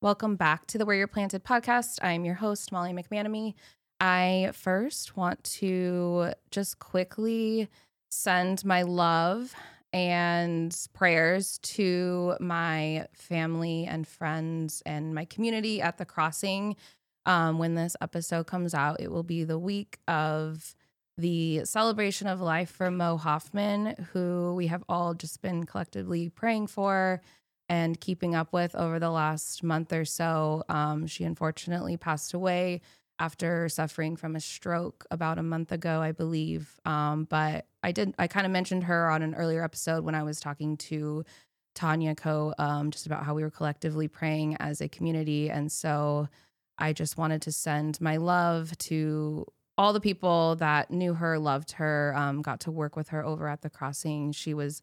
Welcome back to the Where You're Planted podcast. I'm your host, Molly McManimie. I first want to just quickly send my love and prayers to my family and friends and my community at the crossing. Um, when this episode comes out, it will be the week of the celebration of life for Mo Hoffman, who we have all just been collectively praying for and keeping up with over the last month or so. Um, she unfortunately passed away after suffering from a stroke about a month ago, I believe. Um, but I did, I kind of mentioned her on an earlier episode when I was talking to Tanya Co. Um, just about how we were collectively praying as a community. And so I just wanted to send my love to all the people that knew her, loved her, um, got to work with her over at the crossing. She was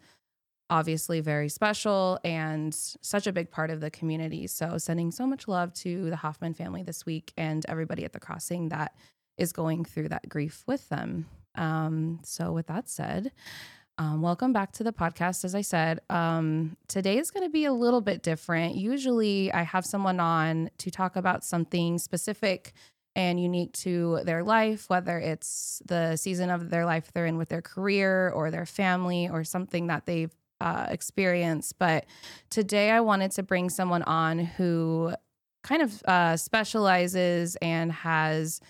obviously very special and such a big part of the community. So, sending so much love to the Hoffman family this week and everybody at the crossing that is going through that grief with them. Um, so, with that said, um, welcome back to the podcast. As I said, um, today is going to be a little bit different. Usually, I have someone on to talk about something specific and unique to their life, whether it's the season of their life they're in with their career or their family or something that they've uh, experience. But today I wanted to bring someone on who kind of uh, specializes and has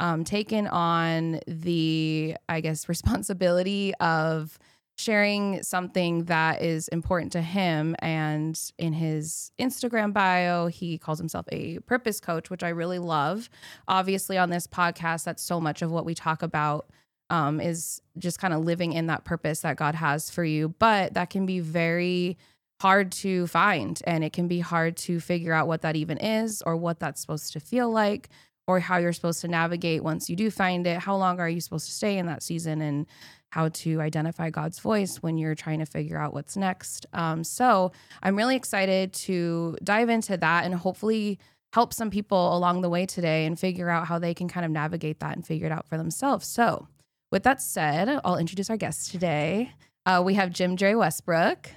um, taken on the, I guess, responsibility of sharing something that is important to him. And in his Instagram bio, he calls himself a purpose coach, which I really love. Obviously, on this podcast, that's so much of what we talk about um, is just kind of living in that purpose that God has for you. But that can be very hard to find and it can be hard to figure out what that even is or what that's supposed to feel like or how you're supposed to navigate once you do find it. How long are you supposed to stay in that season and how to identify God's voice when you're trying to figure out what's next. Um, so I'm really excited to dive into that and hopefully help some people along the way today and figure out how they can kind of navigate that and figure it out for themselves. So with that said, I'll introduce our guest today. Uh, we have JimDre Westbrook.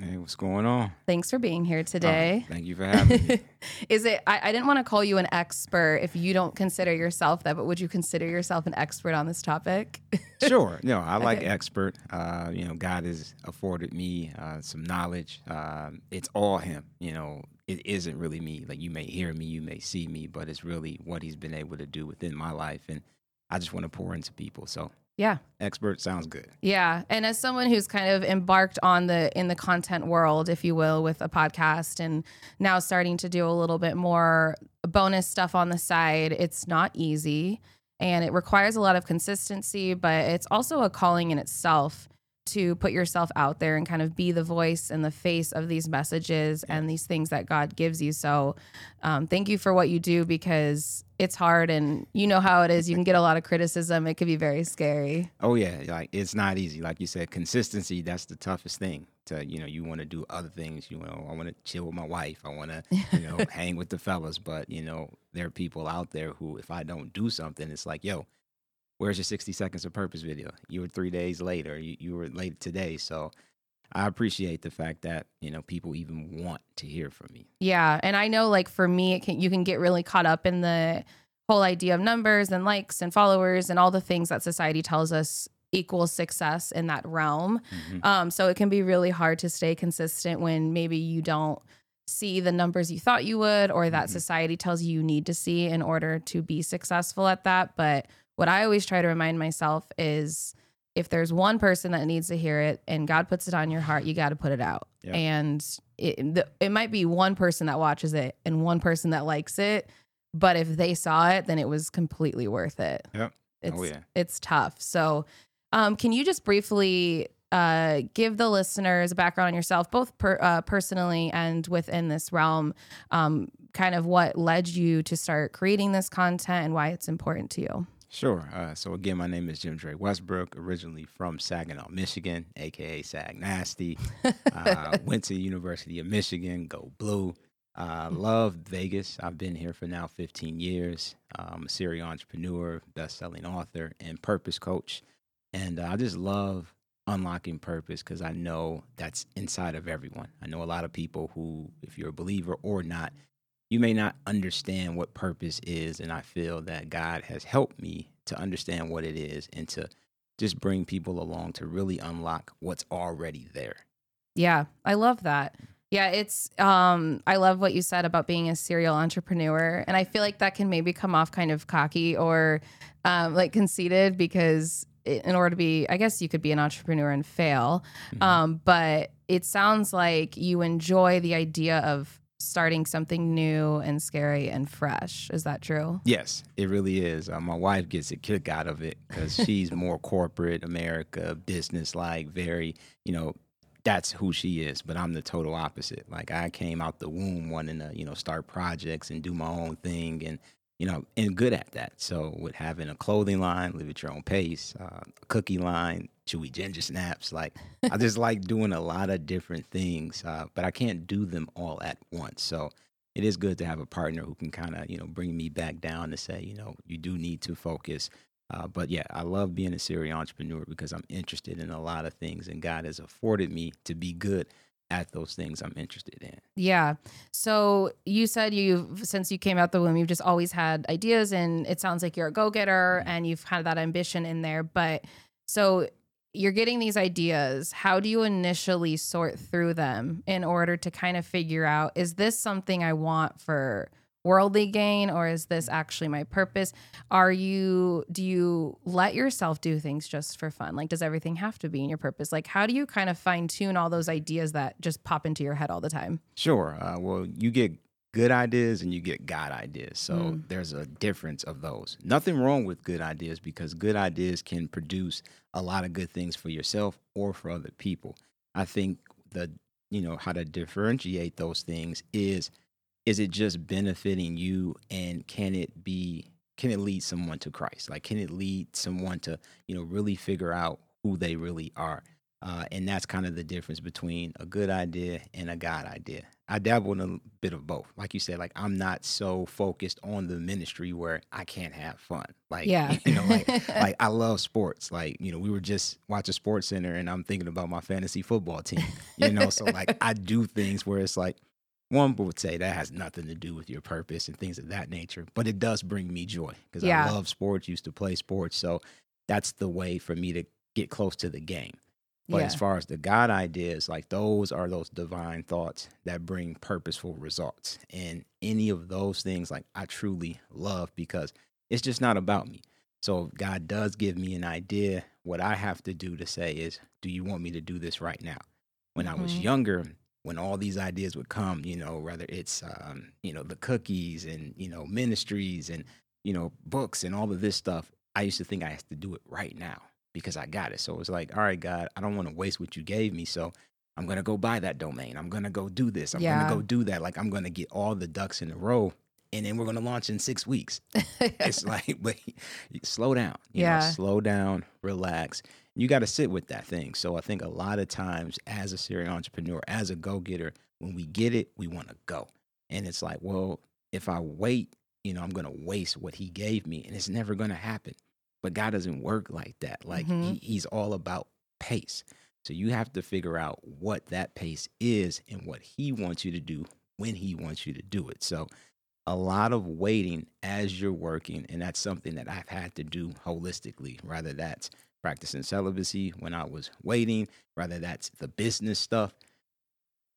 Hey, what's going on? Thanks for being here today. Oh, thank you for having me. Is it? I, I, didn't want to call you an expert if you don't consider yourself that, but would you consider yourself an expert on this topic? sure. No, I like okay. expert. Uh, you know, God has afforded me uh, some knowledge. Uh, it's all Him. You know, it isn't really me. Like you may hear me, you may see me, but it's really what He's been able to do within my life, and I just want to pour into people. So yeah. Expert sounds good. Yeah. And as someone who's kind of embarked on the in the content world, if you will, with a podcast and now starting to do a little bit more bonus stuff on the side, it's not easy and it requires a lot of consistency, but it's also a calling in itself to put yourself out there and kind of be the voice and the face of these messages and these things that God gives you. So, um, thank you for what you do because it's hard and you know how it is. You can get a lot of criticism. It could be very scary. Oh yeah, like it's not easy. Like you said, consistency. That's the toughest thing. To you know, you want to do other things. You know, I want to chill with my wife. I want to you know hang with the fellas. But you know, there are people out there who, if I don't do something, it's like, yo, where's your 60 seconds of purpose video? You were three days later. You, you were late today. So I appreciate the fact that, you know, people even want to hear from me. Yeah. And I know like for me, it can, you can get really caught up in the whole idea of numbers and likes and followers and all the things that society tells us equals success in that realm. Mm-hmm. Um, so it can be really hard to stay consistent when maybe you don't see the numbers you thought you would or that mm-hmm. society tells you you need to see in order to be successful at that. But what I always try to remind myself is if there's one person that needs to hear it and God puts it on your heart, you got to put it out. Yep. And it, the, it might be one person that watches it and one person that likes it, but if they saw it, then it was completely worth it. Yep. It's, oh, yeah. It's tough. So, um, can you just briefly uh, give the listeners a background on yourself, both per, uh, personally and within this realm, um, kind of what led you to start creating this content and why it's important to you? Sure. Uh, so again, my name is JimDre Westbrook, originally from Saginaw, Michigan, aka Sag Nasty. Uh, went to the University of Michigan, go blue. Uh, love Vegas. I've been here for now 15 years. I'm a serial entrepreneur, best-selling author, and purpose coach. And uh, I just love unlocking purpose because I know that's inside of everyone. I know a lot of people who, if you're a believer or not, you may not understand what purpose is. And I feel that God has helped me to understand what it is and to just bring people along to really unlock what's already there. Yeah, I love that. Yeah, it's um I love what you said about being a serial entrepreneur and I feel like that can maybe come off kind of cocky or um like conceited because in order to be I guess you could be an entrepreneur and fail. Mm-hmm. Um but it sounds like you enjoy the idea of starting something new and scary and fresh. Is that true? Yes, it really is. Uh, my wife gets a kick out of it because she's more corporate America, business like, very, you know, that's who she is. But I'm the total opposite. Like I came out the womb wanting to, you know, start projects and do my own thing and you know, and good at that. So with having a clothing line, live at your own pace, uh, cookie line, chewy ginger snaps, like I just like doing a lot of different things, uh, but I can't do them all at once. So it is good to have a partner who can kind of, you know, bring me back down to say, you know, you do need to focus. Uh, but yeah, I love being a serial entrepreneur because I'm interested in a lot of things, and God has afforded me to be good at those things I'm interested in. Yeah. So you said you've since you came out the womb, you've just always had ideas and it sounds like you're a go-getter mm-hmm. and you've had that ambition in there. But so you're getting these ideas. How do you initially sort through them in order to kind of figure out is this something I want for worldly gain or is this actually my purpose? Are you do you let yourself do things just for fun? Like does everything have to be in your purpose? Like how do you kind of fine tune all those ideas that just pop into your head all the time? Sure uh, well you get good ideas and you get god ideas. So mm. there's a difference of those. Nothing wrong with good ideas because good ideas can produce a lot of good things for yourself or for other people. I think the you know how to differentiate those things is is it just benefiting you and can it be can it lead someone to christ? Like can it lead someone to you know really figure out who they really are uh, and that's kind of the difference between a good idea and a god idea i dabble in a bit of both like you said like i'm not so focused on the ministry where i can't have fun like yeah you know like like i love sports like you know we were just watching SportsCenter and i'm thinking about my fantasy football team you know so like i do things where it's like one would say that has nothing to do with your purpose and things of that nature, but it does bring me joy because yeah. I love sports, used to play sports. So that's the way for me to get close to the game. But yeah. as far as the God ideas, like those are those divine thoughts that bring purposeful results. And any of those things, like I truly love because it's just not about me. So God does give me an idea. What I have to do to say is, do you want me to do this right now? When mm-hmm. I was mm-hmm. younger, when all these ideas would come, you know, whether it's um, you know the cookies and you know ministries and you know books and all of this stuff, I used to think I had to do it right now because I got it. So it was like, all right, God, I don't want to waste what you gave me, so I'm gonna go buy that domain. I'm gonna go do this. I'm yeah. gonna go do that. Like I'm gonna get all the ducks in a row, and then we're gonna launch in six weeks. it's like, but slow down. yeah, know, slow down, relax you got to sit with that thing. So I think a lot of times as a serial entrepreneur, as a go getter, when we get it, we want to go. And it's like, well, if I wait, you know, I'm going to waste what he gave me and it's never going to happen. But God doesn't work like that. Like mm-hmm. he, he's all about pace. So you have to figure out what that pace is and what he wants you to do when he wants you to do it. So a lot of waiting as you're working and that's something that I've had to do holistically rather that's practicing celibacy, when I was waiting, rather that's the business stuff.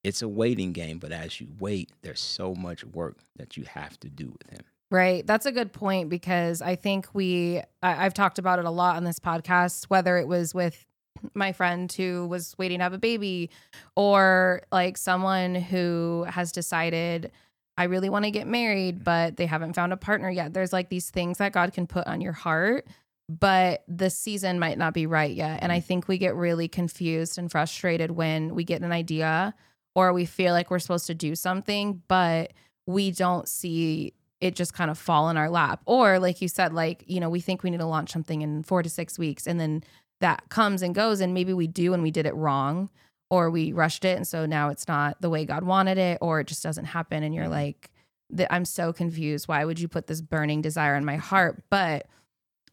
It's a waiting game, but as you wait, there's so much work that you have to do with him. Right. That's a good point because I think we, I, have talked about it a lot on this podcast, whether it was with my friend who was waiting to have a baby or like someone who has decided, I really want to get married, but they haven't found a partner yet. There's like these things that God can put on your heart but the season might not be right yet. And I mm-hmm. think we get really confused and frustrated when we get an idea or we feel like we're supposed to do something, but we don't see it just kind of fall in our lap. Or, like you said, like, you know, we think we need to launch something in four to six weeks and then that comes and goes. And maybe we do and we did it wrong or we rushed it. And so now it's not the way God wanted it or it just doesn't happen. And you're mm-hmm. like, I'm so confused. Why would you put this burning desire in my heart? But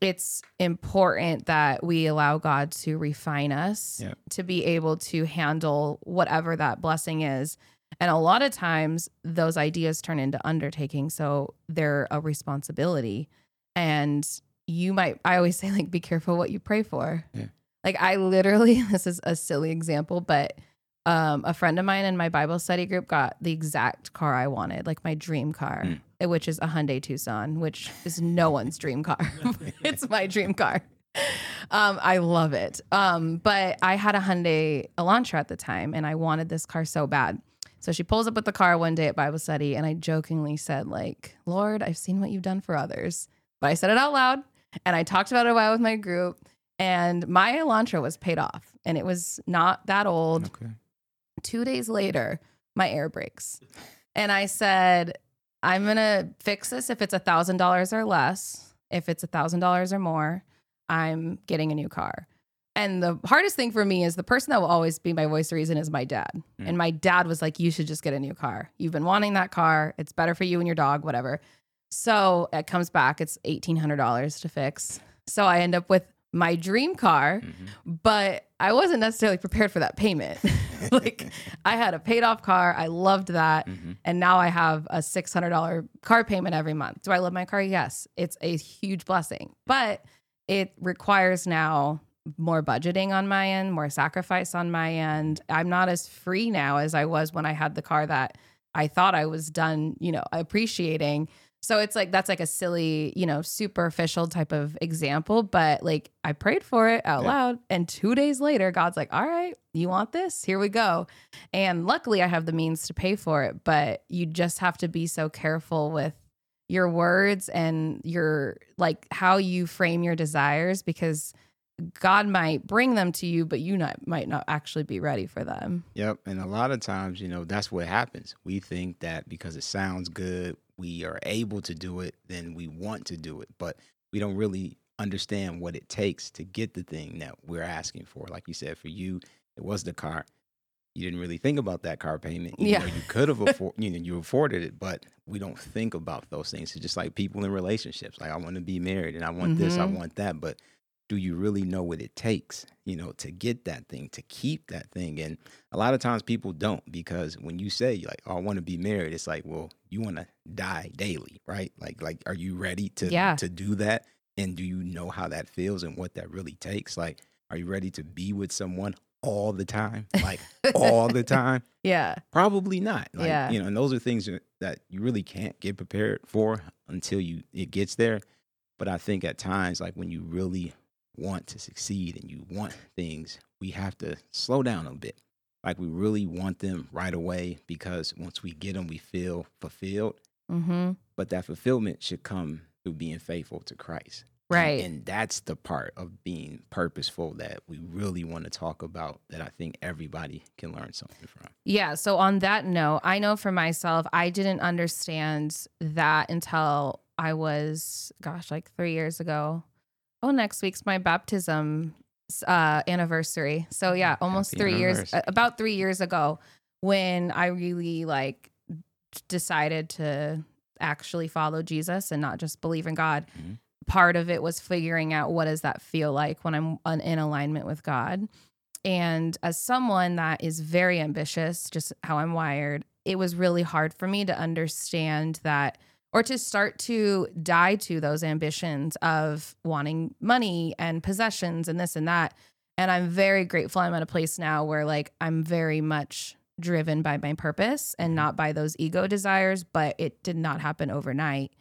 it's important that we allow God to refine us yeah. to be able to handle whatever that blessing is. And a lot of times those ideas turn into undertakings. So they're a responsibility. And you might, I always say, like, be careful what you pray for. Yeah. Like, I literally, this is a silly example, but um, a friend of mine in my Bible study group got the exact car I wanted, like my dream car, Mm. which is a Hyundai Tucson, which is no one's dream car. it's my dream car. Um, I love it. Um, but I had a Hyundai Elantra at the time, and I wanted this car so bad. So she pulls up with the car one day at Bible study, and I jokingly said, like, Lord, I've seen what you've done for others. But I said it out loud, and I talked about it a while with my group, and my Elantra was paid off, and it was not that old Okay. two days later, my air breaks. And I said, I'm gonna fix this if it's a thousand dollars or less. If it's a thousand dollars or more, I'm getting a new car. And the hardest thing for me is the person that will always be my voice of reason is my dad. Mm. And my dad was like, You should just get a new car. You've been wanting that car. It's better for you and your dog, whatever. So it comes back, it's $1,800 to fix. So I end up with my dream car, Mhm. but I wasn't necessarily prepared for that payment. like I had a paid off car. I loved that. Mhm. And now I have a $600 car payment every month. Do I love my car? Yes. It's a huge blessing, but it requires now more budgeting on my end, more sacrifice on my end. I'm not as free now as I was when I had the car that I thought I was done, you know, appreciating. So it's like that's like a silly, you know, superficial type of example, but like I prayed for it out Yeah. loud and 2 days later God's like, "All right, you want this? Here we go." And luckily I have the means to pay for it, but you just have to be so careful with your words and your like how you frame your desires because God might bring them to you, but you not, might not actually be ready for them. Yep. And a lot of times, you know, that's what happens. We think that because it sounds good, we are able to do it, then we want to do it. But we don't really understand what it takes to get the thing that we're asking for. Like you said, for you, it was the car. You didn't really think about that car payment. You Yeah. know, you could have afford, you know, you afforded it, but we don't think about those things. It's just like people in relationships. Like I want to be married and I want this, I Mhm. want that, but do you really know what it takes, you know, to get that thing, to keep that thing? And a lot of times people don't because when you say like, "Oh, I want to be married," it's like, well, you want to die daily, right? Like, like, are you ready to Yeah. to do that? And do you know how that feels and what that really takes? Like, are you ready to be with someone all the time, like all the time? Yeah. Probably not. Like, Yeah. you know, and those are things that- that you really can't get prepared for until you it gets there. But I think at times, like when you really want to succeed and you want things, we have to slow down a bit. Like we really want them right away because once we get them, we feel fulfilled. Mm-hmm. But that fulfillment should come through being faithful to Christ. And- Right. And, that's the part of being purposeful that we really want to talk about that I think everybody can learn something from. Yeah. So on that note, I know for myself, I didn't understand that until I was, gosh, like three years ago. Oh, next week's my baptism uh, anniversary. So yeah, almost Happy three years, about three years ago, when I really like decided to actually follow Jesus and not just believe in God. Mhm. Part of it was figuring out what does that feel like when I'm in alignment with God. And as someone that is very ambitious, just how I'm wired, it was really hard for me to understand that or to start to die to those ambitions of wanting money and possessions and this and that. And I'm very grateful I'm at a place now where like I'm very much driven by my purpose and mm-hmm. not by those ego desires, but it did not happen overnight.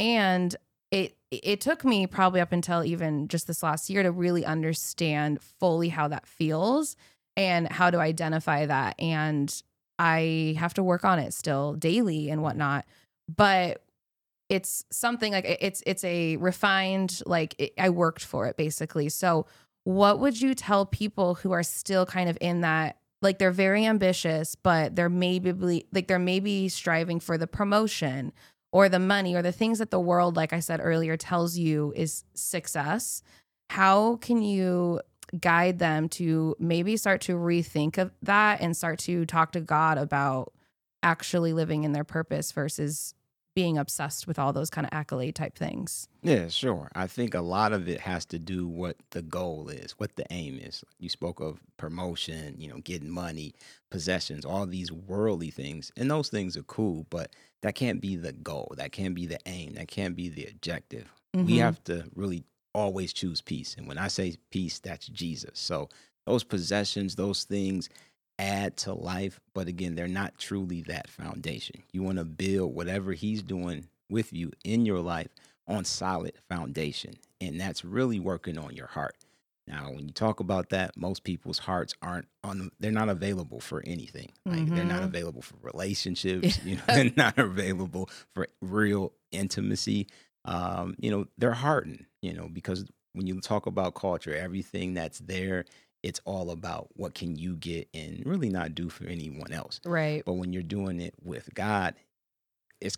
And it it took me probably up until even just this last year to really understand fully how that feels and how to identify that. And I have to work on it still daily and whatnot. But it's something like it's it's a refined like it, I worked for it basically. So what would you tell people who are still kind of in that like they're very ambitious but they're maybe like they're maybe striving for the promotion or the money or the things that the world like I said earlier tells you is success. How can you guide them to maybe start to rethink of that and start to talk to God about actually living in their purpose versus being obsessed with all those kind of accolade type things. Yeah, sure. I think a lot of it has to do what the goal is, what the aim is. You spoke of promotion, you know, getting money, possessions, all these worldly things. And those things are cool, but that can't be the goal. That can't be the aim. That can't be the objective. We Mhm. have to really always choose peace. And when I say peace, that's Jesus. So those possessions, those things add to life, but again, they're not truly that foundation. You want to build whatever he's doing with you in your life on solid foundation. And that's really working on your heart. Now, when you talk about that, most people's hearts aren't on they're not available for anything. Like they're not Mhm. available for relationships, you know, they're not available for real intimacy. Um, you know, they're hardened, you know, because when you talk about culture, everything that's there, it's all about what can you get and really not do for anyone else. Right. But when you're doing it with God, it's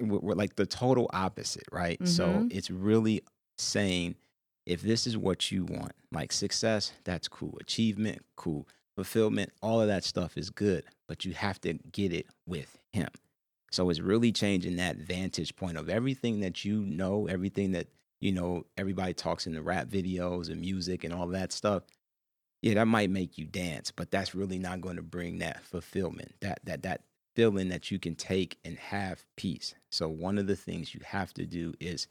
we're like the total opposite, right? So Mhm. it's really saying if this is what you want, like success, that's cool. Achievement, cool. Fulfillment, all of that stuff is good, but you have to get it with Him. So it's really changing that vantage point of everything that you know, everything that, you know, everybody talks in the rap videos and music and all that stuff yeah, that might make you dance, but that's really not going to bring that fulfillment, that that that feeling that you can take and have peace. So one of the things you have to do is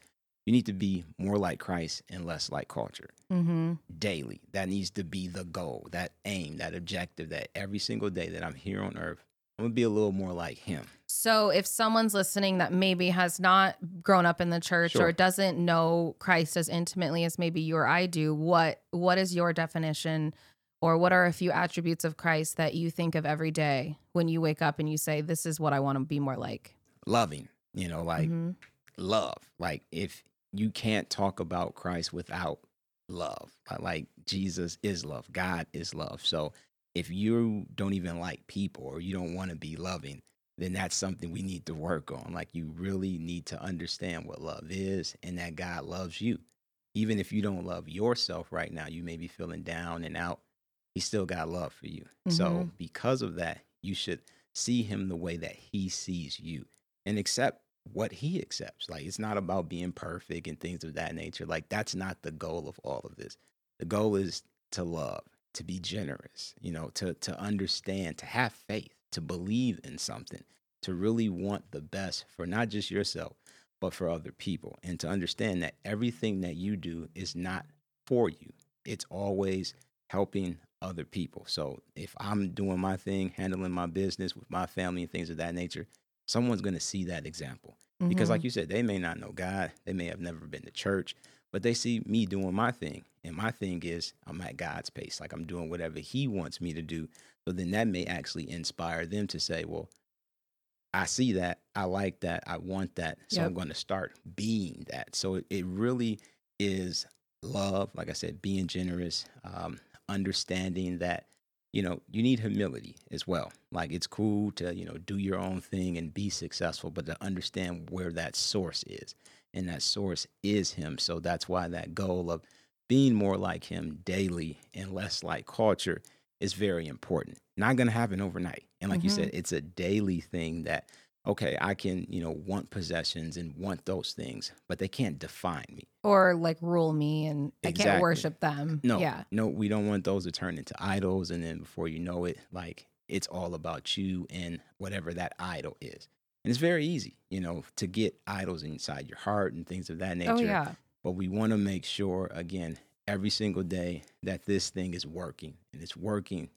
you need to be more like Christ and less like culture Mm-hmm. daily. That needs to be the goal, that aim, that objective that every single day that I'm here on earth, I'm to be a little more like him. So if someone's listening that maybe has not grown up in the church Sure. or doesn't know Christ as intimately as maybe you or I do, what what is your definition or what are a few attributes of Christ that you think of every day when you wake up and you say this is what I want to be more like? Loving, you know, like Mhm. love. Like if you can't talk about Christ without love, like, like Jesus is love, God is love. So if you don't even like people or you don't want to be loving, then that's something we need to work on. Like you really need to understand what love is and that God loves you. Even if you don't love yourself right now, you may be feeling down and out. He still got love for you. So Mhm. because of that, you should see him the way that he sees you and accept what he accepts. Like it's not about being perfect and things of that nature. Like that's not the goal of all of this. The goal is to love, to be generous, you know, to to understand, to have faith, to believe in something, to really want the best for not just yourself, but for other people. And to understand that everything that you do is not for you. It's always helping other people. So if I'm doing my thing, handling my business with my family and things of that nature, someone's going to see that example. Because, Mhm. like you said, they may not know God, they may have never been to church, but they see me doing my thing. And my thing is, I'm at God's pace. Like I'm doing whatever He wants me to do. So then that may actually inspire them to say, well, I see that. I like that. I want that. So I'm going to start being that. So it, it really is love. Like I said, being generous, um, understanding that, you know, you need humility as well. Like it's cool to, you know, do your own thing and be successful, but to understand where that source is. And that source is Him. So that's why that goal of being more like Him daily and less like culture is very important. Not going to happen overnight. And like you Mhm. said, it's a daily thing that, okay, I can, you know, want possessions and want those things, but they can't define me. or like rule me and I can't worship them. No, Yeah. no, we don't want those to turn into idols. And then before you know it, like it's all about you and whatever that idol is. And it's very easy, you know, to get idols inside your heart and things of that nature. Oh yeah. But we want to make sure, again, every single day that this thing is working and it's working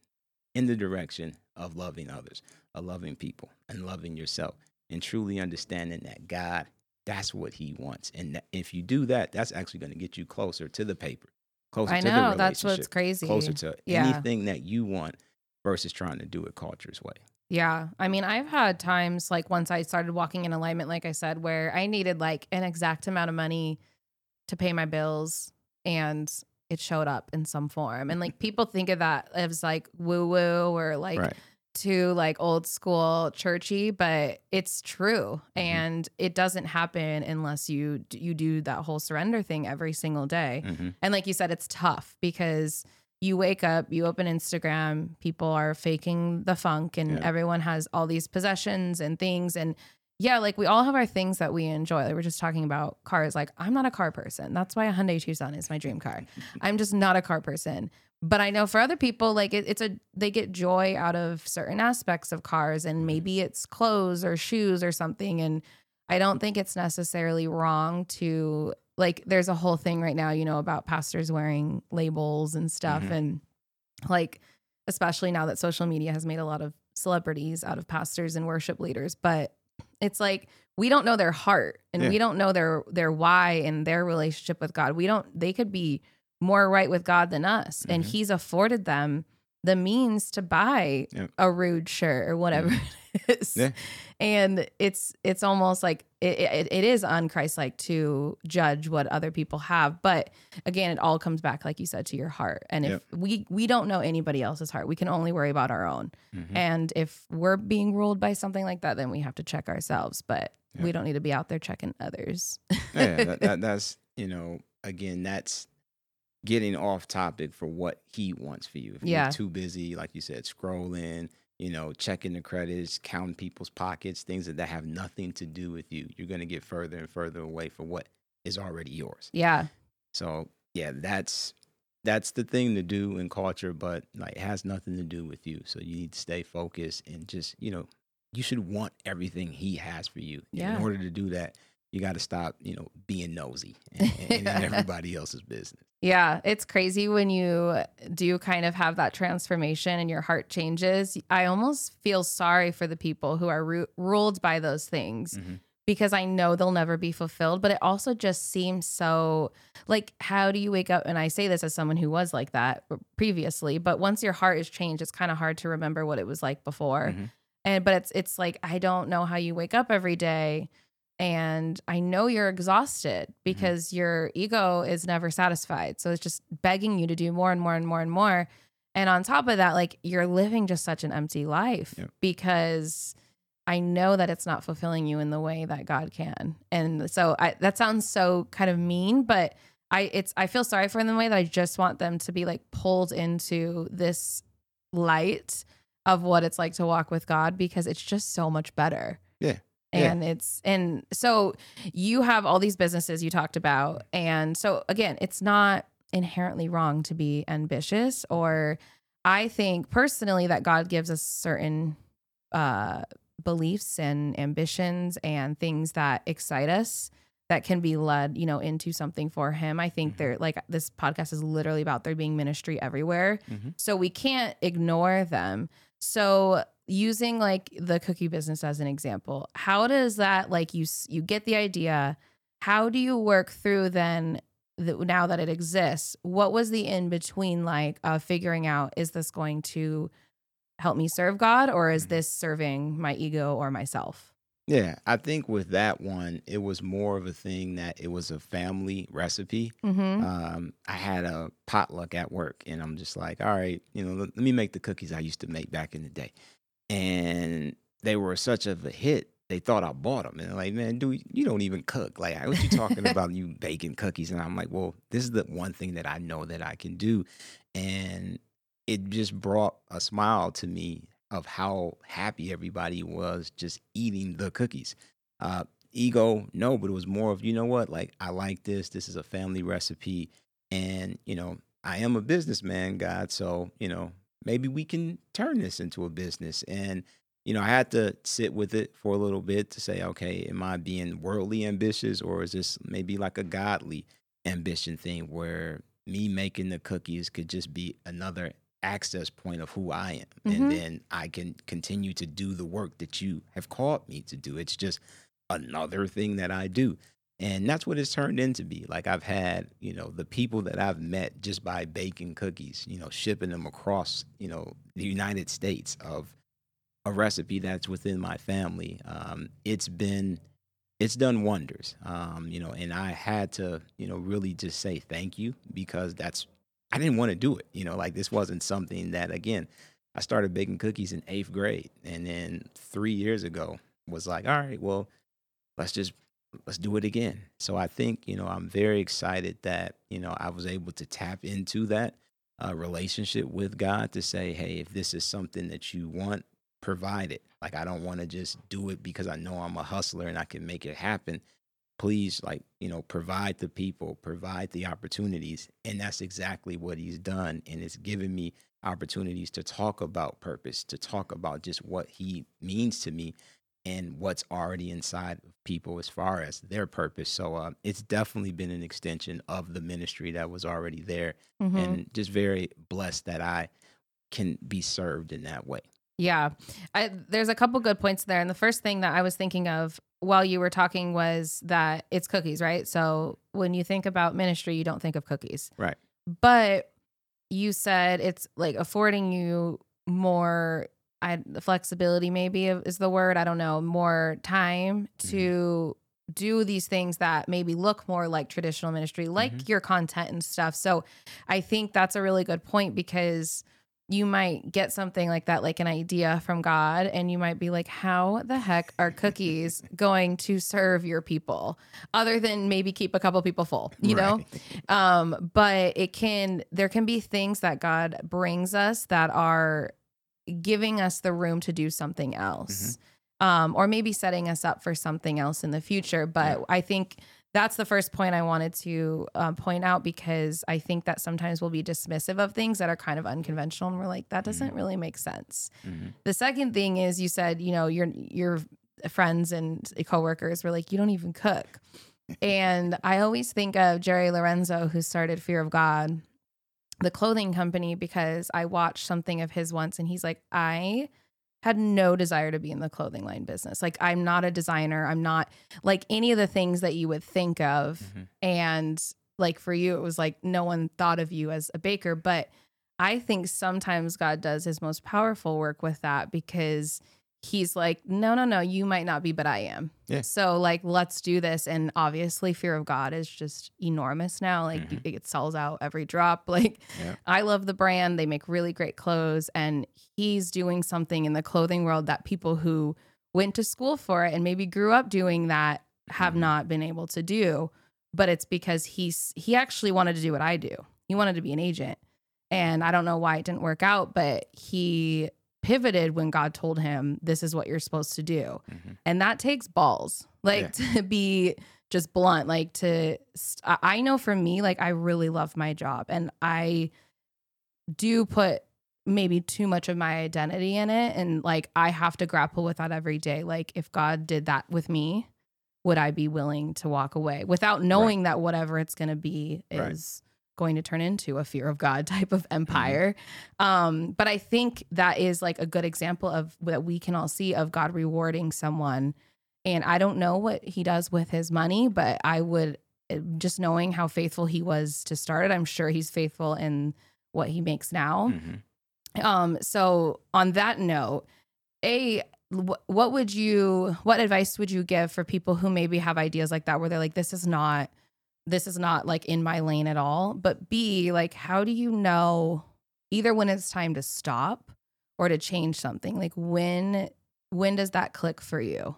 in the direction of loving others, of loving people, and loving yourself, and truly understanding that God, that's what He wants. And if you do that, that's actually going to get you closer to the paper, closer I to the know relationship, that's what's crazy. closer to Yeah. anything that you want versus trying to do it culture's way. Yeah. I mean, I've had times like once I started walking in alignment, like I said, where I needed like an exact amount of money to pay my bills and it showed up in some form. And like people think of that as like woo woo or like right. too like old school churchy, but it's true. Mhm. And it doesn't happen unless you you do that whole surrender thing every single day. hmm And like you said, it's tough because you wake up, you open Instagram, people are faking the funk, and Yeah. everyone has all these possessions and things. And yeah, like we all have our things that we enjoy. Like we're just talking about cars. Like I'm not a car person. That's why a Hyundai Tucson is my dream car. I'm just not a car person. But I know for other people, like it, it's a they get joy out of certain aspects of cars, and maybe it's clothes or shoes or something. And I don't think it's necessarily wrong to like. There's a whole thing right now, you know, about pastors wearing labels and stuff, Mhm. and like especially now that social media has made a lot of celebrities out of pastors and worship leaders. But it's like we don't know their heart and Yeah. we don't know their their why and their relationship with God. We don't they could be more right with God than us. And Mhm. he's afforded them the means to buy Yep. a Rhude shirt or whatever it is. Yeah. And it's it's almost like it, it, it is unchristlike to judge what other people have. But again, it all comes back, like you said, to your heart. And if Yep. we we don't know anybody else's heart, we can only worry about our own. Mhm. And if we're being ruled by something like that, then we have to check ourselves. But we don't need to be out there checking others. yeah, that, that, that's you know, again, that's getting off topic for what he wants for you. If Yeah. you're too busy, like you said, scrolling, you know, checking the credits, counting people's pockets, things that, that have nothing to do with you, you're gonna get further and further away from what is already yours. yeah. So yeah, that's that's the thing to do in culture, but like it has nothing to do with you. So you need to stay focused and just, you know, you should want everything he has for you. Yeah. In order to do that, you got to stop, you know, being nosy and, in everybody else's business. Yeah, it's crazy when you do kind of have that transformation and your heart changes. I almost feel sorry for the people who are ru- ruled by those things Mhm. because I know they'll never be fulfilled. But it also just seems so like, how do you wake up? And I say this as someone who was like that previously, but once your heart is changed, it's kind of hard to remember what it was like before. Mhm. And but it's it's like I don't know how you wake up every day and I know you're exhausted mm-hmm. because your ego is never satisfied. So it's just begging you to do more and more and more and more. And on top of that, like you're living just such an empty life Yep. because I know that it's not fulfilling you in the way that God can. And so I, that sounds so kind of mean, but I it's I feel sorry for them in the way that I just want them to be like pulled into this light of what it's like to walk with God because it's just so much better. Yeah. Yeah. And it's and so you have all these businesses you talked about and so again it's not inherently wrong to be ambitious or I think personally that God gives us certain uh beliefs and ambitions and things that excite us that can be led, you know, into something for him. I think Mhm. there like this podcast is literally about there being ministry everywhere. Mhm. So we can't ignore them. So using like the cookie business as an example, how does that like you you get the idea, how do you work through then the, now that it exists? What was the in between like uh figuring out is this going to help me serve God or is Mhm. this serving my ego or myself? Yeah, I think with that one, it was more of a thing that it was a family recipe. Mhm. um, I had a potluck at work, and I'm just like, all right, you know, let, let me make the cookies I used to make back in the day, and they were such of a hit. They thought I bought them, and they're like, man, dude, you don't even cook. Like, what you talking about? You baking cookies? And I'm like, well, this is the one thing that I know that I can do, and it just brought a smile to me of how happy everybody was just eating the cookies. Uh, ego, no, but it was more of, you know what, like I like this. This is a family recipe. And, you know, I am a businessman, God. So, you know, maybe we can turn this into a business. And, you know, I had to sit with it for a little bit to say, okay, am I being worldly ambitious or is this maybe like a godly ambition thing where me making the cookies could just be another access point of who I am. Mhm. And then I can continue to do the work that you have called me to do. It's just another thing that I do. And that's what it's turned into be. Like I've had, you know, the people that I've met just by baking cookies, you know, shipping them across, you know, the United States of a recipe that's within my family. Um, it's been, it's done wonders. Um, you know, and I had to, you know, really just say thank you because that's, I didn't want to do it. You know, like this wasn't something that, again, I started baking cookies in eighth grade. And then three years ago was like, all right, well, let's just let's do it again. So I think, you know, I'm very excited that, you know, I was able to tap into that uh, relationship with God to say, hey, if this is something that you want, provide it. Like I don't want to just do it because I know I'm a hustler and I can make it happen. Please, like, you know, provide the people, provide the opportunities. And that's exactly what he's done. And it's given me opportunities to talk about purpose, to talk about just what he means to me and what's already inside of people as far as their purpose. So uh, it's definitely been an extension of the ministry that was already there, Mhm. and just very blessed that I can be served in that way. Yeah. I, there's a couple good points there. And the first thing that I was thinking of while you were talking was that it's cookies, right? So when you think about ministry, you don't think of cookies. Right. But you said it's like affording you more I, flexibility, maybe is the word. I don't know, more time to do these things that maybe look more like traditional ministry, like Mhm. your content and stuff. So I think that's a really good point because you might get something like that, like an idea from God, and you might be like, how the heck are cookies going to serve your people other than maybe keep a couple people full, you know? Um, but it can, there can be things that God brings us that are giving us the room to do something else. Um, or maybe setting us up for something else in the future. But I think that's the first point I wanted to uh, point out because I think that sometimes we'll be dismissive of things that are kind of unconventional, and we're like, that doesn't really make sense. Mhm. The second thing is, you said, you know, your your friends and coworkers were like, you don't even cook, and I always think of Jerry Lorenzo, who started Fear of God, the clothing company, because I watched something of his once, and he's like, I had no desire to be in the clothing line business. Like, I'm not a designer. I'm not like any of the things that you would think of. Mhm. And like for you, it was like no one thought of you as a baker. But I think sometimes God does his most powerful work with that because he's like, no, no, no, you might not be, but I am. Yeah. So like, let's do this. And obviously, fear of God is just enormous now. Like Mhm. it sells out every drop. Like Yeah. I love the brand. They make really great clothes. And he's doing something in the clothing world that people who went to school for it and maybe grew up doing that have Mhm. not been able to do. But it's because he's he actually wanted to do what I do. He wanted to be an agent. And I don't know why it didn't work out, but he pivoted when God told him this is what you're supposed to do. Mhm. And that takes balls. Like to be just blunt, like to st- I know for me like I really love my job and I do put maybe too much of my identity in it and like I have to grapple with that every day. Like if God did that with me, would I be willing to walk away without knowing that whatever it's going to be Right. Going to turn into a fear of God type of empire. Um, but I think that is like a good example of that we can all see of God rewarding someone. And I don't know what he does with his money, but I would eh, just knowing how faithful he was to start it, I'm sure he's faithful in what he makes now. Mhm. Um, so on that note, a what would you what advice would you give for people who maybe have ideas like that where they're like this is not this is not like in my lane at all but b like how do you know either when it's time to stop or to change something like when when does that click for you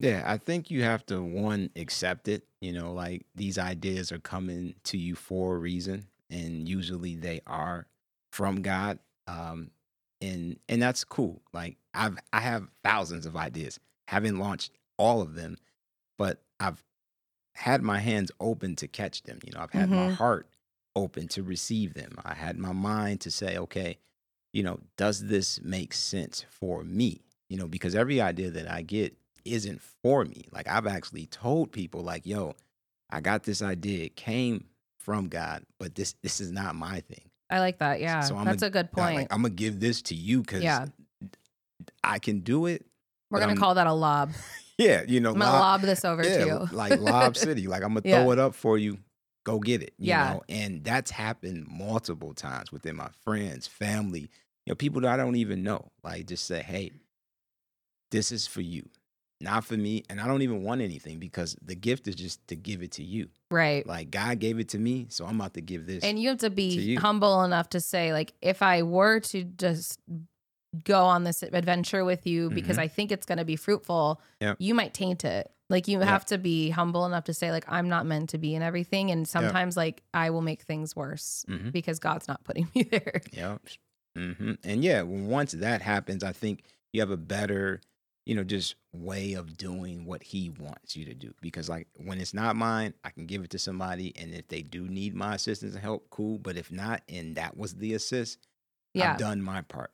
Yeah, I think you have to one accept it. You know, like these ideas are coming to you for a reason, and usually they are from God. Um, and and that's cool. Like I've I have thousands of ideas, haven't launched all of them, but I've had my hands open to catch them. You know, I've had my Mhm. heart open to receive them. I had my mind to say, okay, you know, does this make sense for me? You know, because every idea that I get isn't for me. Like I've actually told people like, yo, I got this idea. It came from God, but this this is not my thing. i like that yeah So that's a, good point Like, I'm gonna give this to you because Yeah. I can do it. we're gonna I'm- call that a lob Yeah, you know, i'm gonna lob- lob this over yeah, to you like Lob City. Like I'm gonna Yeah. throw it up for you. Go get it. You Yeah. know, and that's happened multiple times within my friends, family, you know, people that I don't even know. Like just say, hey, this is for you, not for me, and I don't even want anything because the gift is just to give it to you. right Like God gave it to me, so I'm about to give this. And you have to be you. humble enough to say, like, if I were to just go on this adventure with you because Mhm. I think it's going to be fruitful, Yep. you might taint it. Like, you Yep. have to be humble enough to say, like, I'm not meant to be in everything. And sometimes, like, I will make things worse Mhm. because God's not putting me there. Yep. hmm And yeah, once that happens, I think you have a better, you know, just way of doing what he wants you to do. Because like when it's not mine, I can give it to somebody, and if they do need my assistance and help, cool. But if not, and that was the assist, Yeah. I've done my part.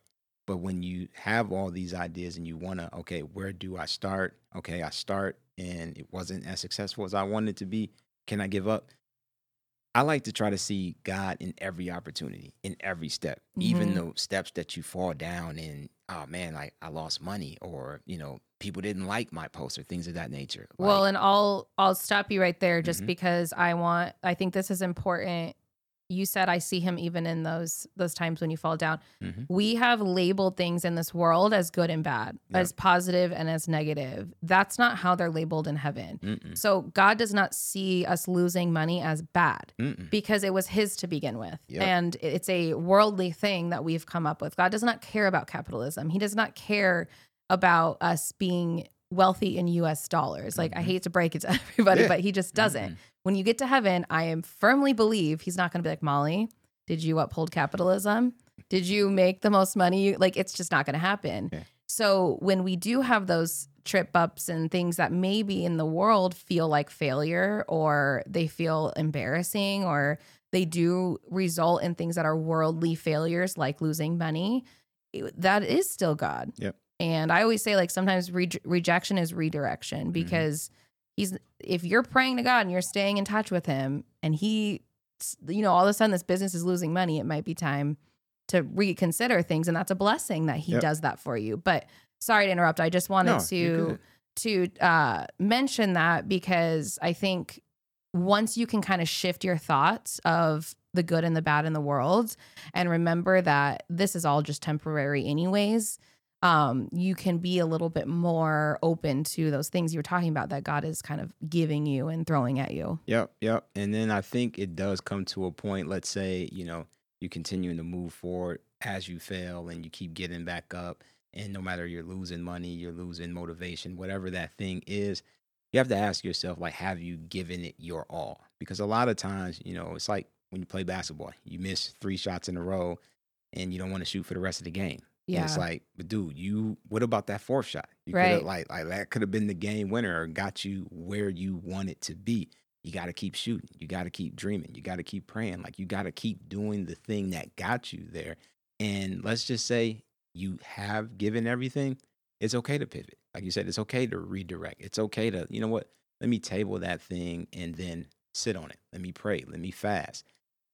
But when you have all these ideas and you want to, okay, where do I start? Okay, I start and it wasn't as successful as I wanted it to be. Can I give up? I like to try to see God in every opportunity, in every step, even Mhm. the steps that you fall down in. Oh man, like I lost money, or you know, people didn't like my post, or things of that nature. Well, and I'll I'll stop you right there just Mhm. because I want I think this is important. You said I see him even in those those times when you fall down. Mhm. We have labeled things in this world as good and bad, Yep. as positive and as negative. That's not how they're labeled in heaven. mm-mm, So God does not see us losing money as bad mm-mm. because it was his to begin with. Yep. And it's a worldly thing that we've come up with. God does not care about capitalism. He does not care about us being wealthy in US dollars. Like I Mhm. hate to break it to everybody, Yeah. but he just doesn't. Mm-mm. When you get to heaven, I am firmly believe he's not going to be like, "Molly, did you uphold capitalism? Did you make the most money? Like it's just not going to happen." Yeah. So when we do have those trip ups and things that maybe in the world feel like failure or they feel embarrassing or they do result in things that are worldly failures like losing money, that is still God. Yep. And I always say like sometimes re- rejection is redirection mm-hmm. because he's if you're praying to God and you're staying in touch with him and he you know all of a sudden this business is losing money, it might be time to reconsider things and that's a blessing that he Yep. does that for you. But sorry to interrupt. I just wanted No, to to uh, mention that because I think once you can kind of shift your thoughts of the good and the bad in the world and remember that this is all just temporary anyways um you can be a little bit more open to those things you were talking about that God is kind of giving you and throwing at you. Yep, yep. And then I think it does come to a point, let's say, you know, you're continuing to move forward as you fail and you keep getting back up. And no matter you're losing money, you're losing motivation, whatever that thing is, you have to ask yourself, like, have you given it your all? Because a lot of times, you know, it's like when you play basketball, you miss three shots in a row and you don't want to shoot for the rest of the game. And Yeah. It's like, but dude, you what about that fourth shot? You could Right. have like like that could have been the game winner or got you where you want it to be. You got to keep shooting. You got to keep dreaming. You got to keep praying. Like you got to keep doing the thing that got you there. And let's just say you have given everything. It's okay to pivot. Like you said, it's okay to redirect. It's okay to, you know what? Let me table that thing and then sit on it. Let me pray. Let me fast.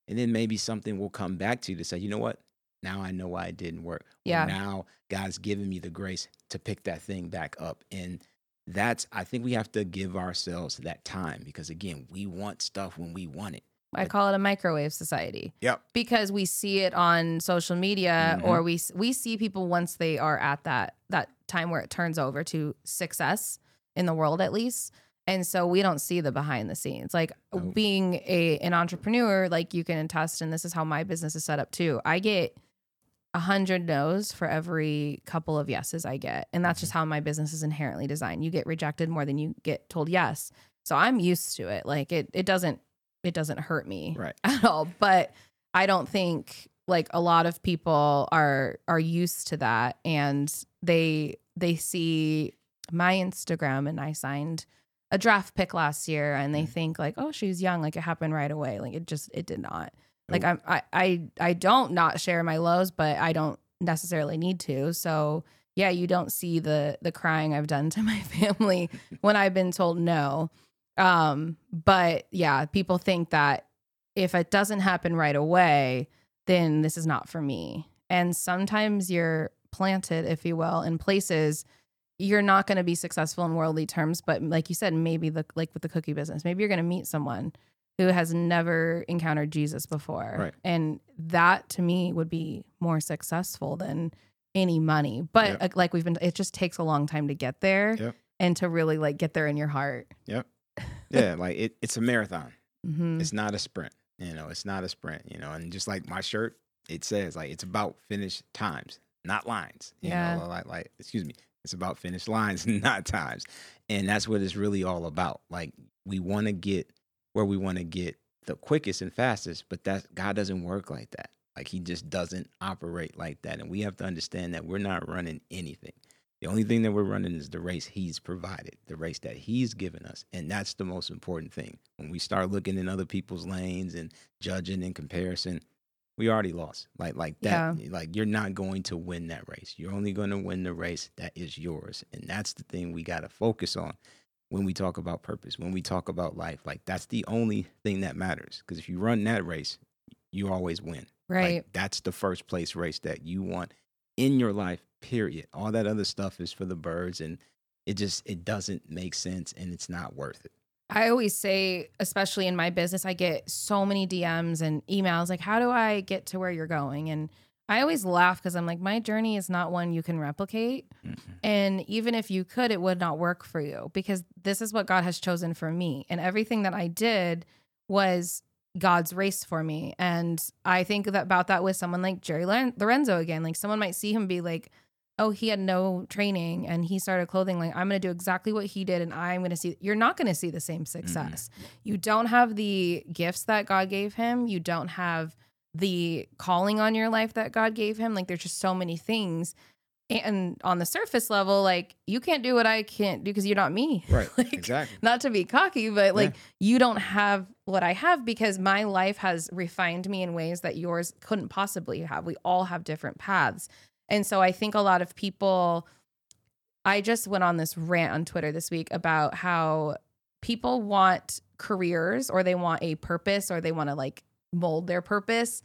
And then maybe something will come back to you to say, you know what? Now I know why it didn't work. Or Yeah. now God's given me the grace to pick that thing back up. And that's, I think we have to give ourselves that time because, again, we want stuff when we want it. I call it a microwave society. Yep. because we see it on social media Mhm. or we we see people once they are at that that time where it turns over to success in the world at least and so we don't see the behind the scenes like Nope. being a an entrepreneur like you can attest and this is how my business is set up too i get a hundred no's for every couple of yeses i get. And that's just how my business is inherently designed. You get rejected more than you get told yes. So i'm used to it. Like it it doesn't it doesn't hurt me Right. at all. But i don't think like a lot of people are are used to that. And they they see my instagram and i signed a draft pick last year and they Mhm. think like oh she's young. Like it happened right away. Like it just it did not like I'm, I I I don't not share my lows, but I don't necessarily need to. So yeah, you don't see the the crying I've done to my family when I've been told no. Um, but yeah, people think that if it doesn't happen right away, then this is not for me. And sometimes you're planted, if you will, in places you're not going to be successful in worldly terms, but like you said, maybe the like with the cookie business, maybe you're going to meet someone who has never encountered Jesus before. Right. And that to me would be more successful than any money. But Yep. uh, like we've been it just takes a long time to get there Yep. and to really like get there in your heart. Yep. Yeah. like it, it's a marathon. hmm It's not a sprint. You know, it's not a sprint, you know, and just like my shirt, it says like it's about finished times, not lines. You Yeah. know, like like excuse me. It's about finished lines, not times. And that's what it's really all about. Like we want to get where we want to get the quickest and fastest, but that God doesn't work like that. Like he just doesn't operate like that. And we have to understand that we're not running anything. The only thing that we're running is the race he's provided, the race that he's given us. And that's the most important thing. When we start looking in other people's lanes and judging in comparison, we already lost. Like like that Yeah. like you're not going to win that race. You're only going to win the race that is yours. And that's the thing we got to focus on when we talk about purpose, when we talk about life. Like that's the only thing that matters because if you run that race, you always win. Like, Right. that's the first place race that you want in your life, period. All that other stuff is for the birds and it just it doesn't make sense and it's not worth it. I always say, especially in my business, I get so many DMs and emails like, how do I get to where you're going? And I always laugh because I'm like, my journey is not one you can replicate. Mm-hmm. And even if you could, it would not work for you because this is what God has chosen for me. And everything that I did was God's race for me. And I think that about that with someone like Jerry Lorenzo again. Like someone might see him be like, oh, he had no training and he started clothing. Like, I'm going to do exactly what he did and I'm going to see, you're not going to see the same mm-hmm. success. You don't have the gifts that God gave him. You don't have the calling on your life that God gave him. Like, there's just so many things. And on the surface level, like, you can't do what I can't do because you're not me. Right. Like, exactly. not to be cocky, but like you don't have what I have because my life has refined me in ways that yours couldn't possibly have. We all have different paths. And so I think a lot of people, I just went on this rant on Twitter this week about how people want careers or they want a purpose or they want to like mold their purpose